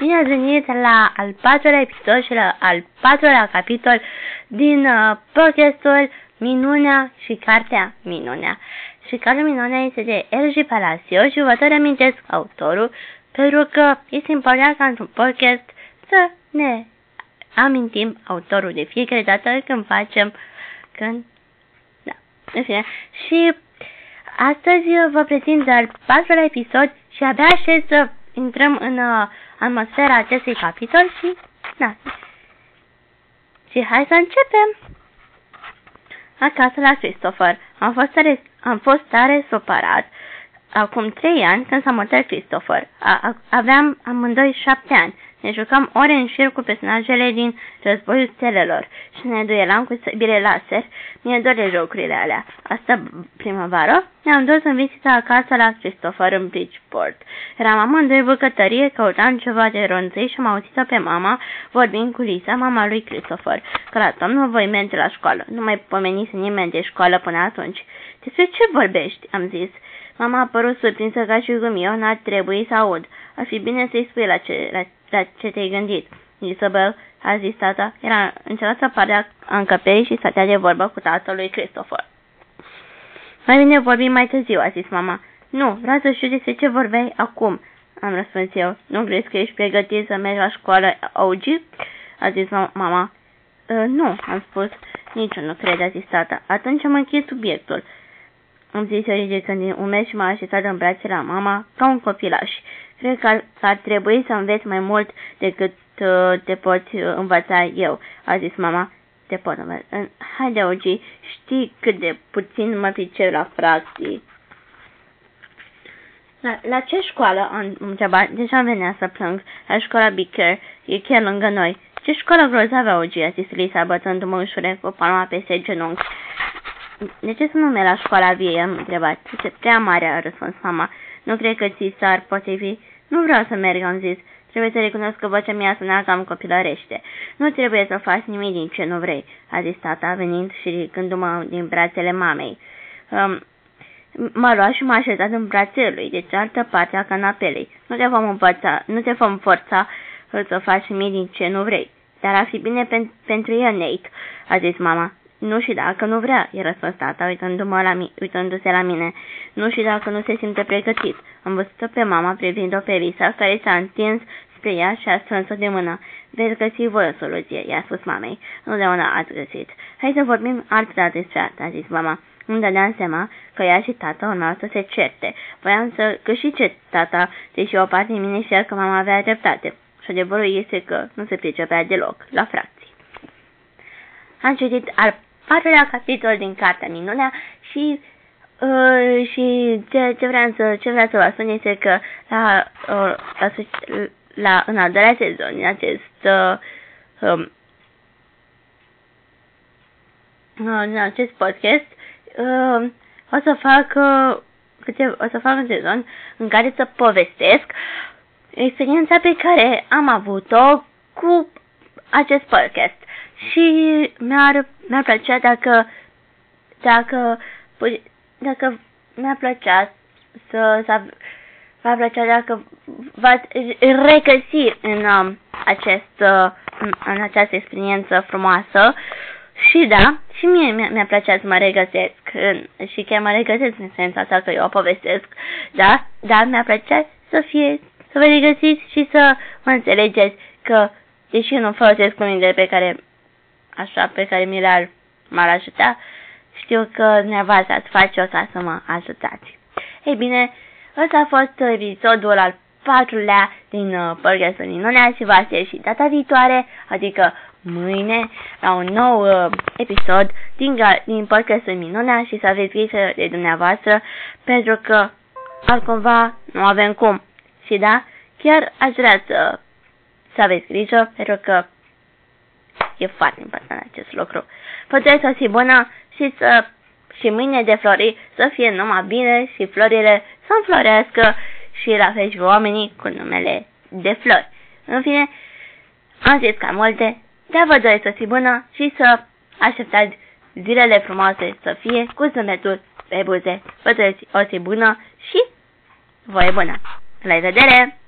Bine ați venit la al patrulea episod și la al patrulea capitol din uh, podcastul Minunea și Cartea Minunea. Și Cartea Minunea este de Elgi Palacio și vă tot amintesc autorul pentru că este important ca într-un podcast să ne amintim autorul de fiecare dată când facem când da, în fine. Și astăzi vă prezint al patrulea episod și abia aștept să intrăm în uh, atmosfera acestui capitol și, da. Și hai să începem. Acasă la Christopher. Am fost tare, am fost tare supărat. Acum trei ani, când s-a mutat Christopher, a, a, aveam amândoi șapte ani. Ne jucam ore în șir cu personajele din Războiul Stelelor și ne duelam cu săbile laser. Mie dor de jocurile alea. Asta primăvară ne-am dus în vizită acasă la Christopher în Bridgeport. Eram amândoi bucătărie, căutam ceva de ronței și am auzit pe mama vorbind cu Lisa, mama lui Christopher, că la toamnă voi merge la școală. Nu mai pomenise nimeni de școală până atunci. Despre ce vorbești? am zis. Mama a părut surprinsă ca și cum eu n-ar trebui să aud. Ar fi bine să-i spui la ce, la la ce te-ai gândit? Isabel, a zis tata, era încercat să parea a încăperii și stătea de vorbă cu tatăl lui Christopher. Mai bine vorbim mai târziu, a zis mama. Nu, vreau să știu despre ce vorbeai acum, am răspuns eu. Nu crezi că ești pregătit să mergi la școală, Augi? a zis mama. Uh, nu, am spus. Nici nu cred, a zis tata. Atunci am închis subiectul. Am zis eu ridicând din umeri și m-a așezat în brațe la mama ca un copilaș. Cred că ar, că ar trebui să înveți mai mult decât uh, te poți uh, învăța eu, a zis mama. Te pot învăța. Haide, Ogi, știi cât de puțin mă pricep la fracții. La, la ce școală? Am întrebat. Deja venea să plâng. La școala Bicker. E chiar lângă noi. Ce școală grozavă, Ogi, a zis Lisa, bătându-mă ușure cu palma peste genunchi. De ce să nu merg la școala vie? Am întrebat. Este prea mare, a răspuns mama. Nu cred că ți s-ar potrivi. Nu vreau să merg, am zis. Trebuie să recunosc că vocea mea suna cam copilărește. Nu trebuie să faci nimic din ce nu vrei, a zis tata, venind și ridicându-mă din brațele mamei. Um, m-a luat și m-a așezat în brațele lui, de cealaltă parte a canapelei. Nu te vom învăța, nu te vom forța să faci nimic din ce nu vrei. Dar ar fi bine pen pentru el, Nate, a zis mama. Nu și dacă nu vrea, i-a răspuns tata, uitându-mă la uitându-se la mine. Nu și dacă nu se simte pregătit. Am văzut-o pe mama privind-o pe Lisa, care s-a întins spre ea și a strâns-o de mână. Veți găsi voi o soluție, i-a spus mamei. Nu de una ați găsit. Hai să vorbim altfel despre asta, a zis mama. Îmi dădeam seama că ea și tata urmau să se certe. Voiam să câștige tata, deși o parte din mine știa că mama avea dreptate. Și adevărul este că nu se pricepea deloc la fracții. Am citit al patrulea capitol din Cartea Minunea și uh, și ce, ce, vreau să, ce vreau să vă spun este că la, uh, la, la, în al doilea sezon, în acest uh, um, în acest podcast uh, o să fac uh, câte, o să fac un sezon în care să povestesc experiența pe care am avut-o cu acest podcast. Și mi-ar, mi-ar plăcea dacă, dacă, dacă mi-ar plăcea să, să v-ar plăcea dacă v-ați regăsi în um, acest, uh, în această experiență frumoasă. Și da, și mie mi-a, mi plăcea să mă regăsesc în, și chiar mă regăsesc în sensul asta că eu o povestesc, da, dar mi-a plăcea să fie, să vă regăsiți și să mă înțelegeți că, deși eu nu folosesc cuvintele pe care așa pe care mi le-ar m-ar ajuta, știu că dumneavoastră ați face-o ca să mă ajutați. Ei bine, ăsta a fost episodul al patrulea din uh, Podcastul Minunea și va fi și data viitoare, adică mâine, la un nou uh, episod din, din Podcastul Minunea și să aveți grijă de dumneavoastră, pentru că altcumva nu avem cum. Și da, chiar aș vrea să, să aveți grijă, pentru că E foarte important acest lucru. Puteți să fi bună și să și mâine de flori să fie numai bine și florile să înflorească și la fel și oamenii cu numele de flori. În fine, am zis cam multe, dar vă doresc să fi bună și să așteptați zilele frumoase să fie cu zâmbetul pe buze. Vă doresc o zi bună și voie bună! La revedere!